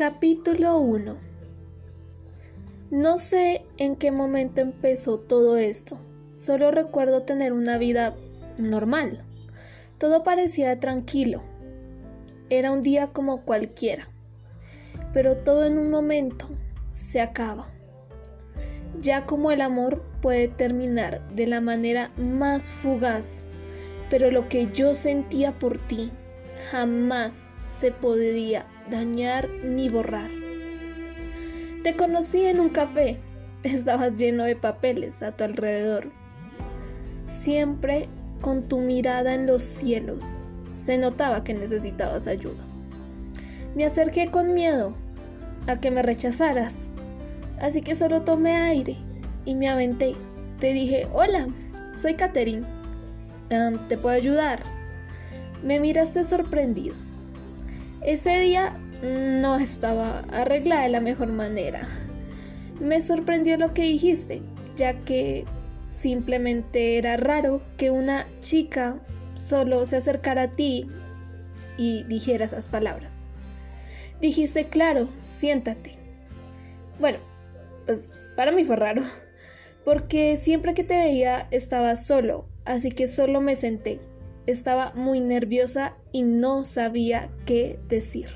Capítulo 1 No sé en qué momento empezó todo esto, solo recuerdo tener una vida normal. Todo parecía tranquilo. Era un día como cualquiera, pero todo en un momento se acaba. Ya como el amor puede terminar de la manera más fugaz, pero lo que yo sentía por ti jamás se podría dañar ni borrar. Te conocí en un café, estabas lleno de papeles a tu alrededor. Siempre con tu mirada en los cielos, se notaba que necesitabas ayuda. Me acerqué con miedo a que me rechazaras, así que solo tomé aire y me aventé. Te dije, hola, soy Katherine. ¿Te puedo ayudar? Me miraste sorprendido. Ese día no estaba arreglada de la mejor manera. Me sorprendió lo que dijiste, ya que simplemente era raro que una chica solo se acercara a ti y dijera esas palabras. Dijiste, claro, siéntate. Bueno, pues para mí fue raro, porque siempre que te veía estaba solo, así que solo me senté. Estaba muy nerviosa y no sabía qué decir.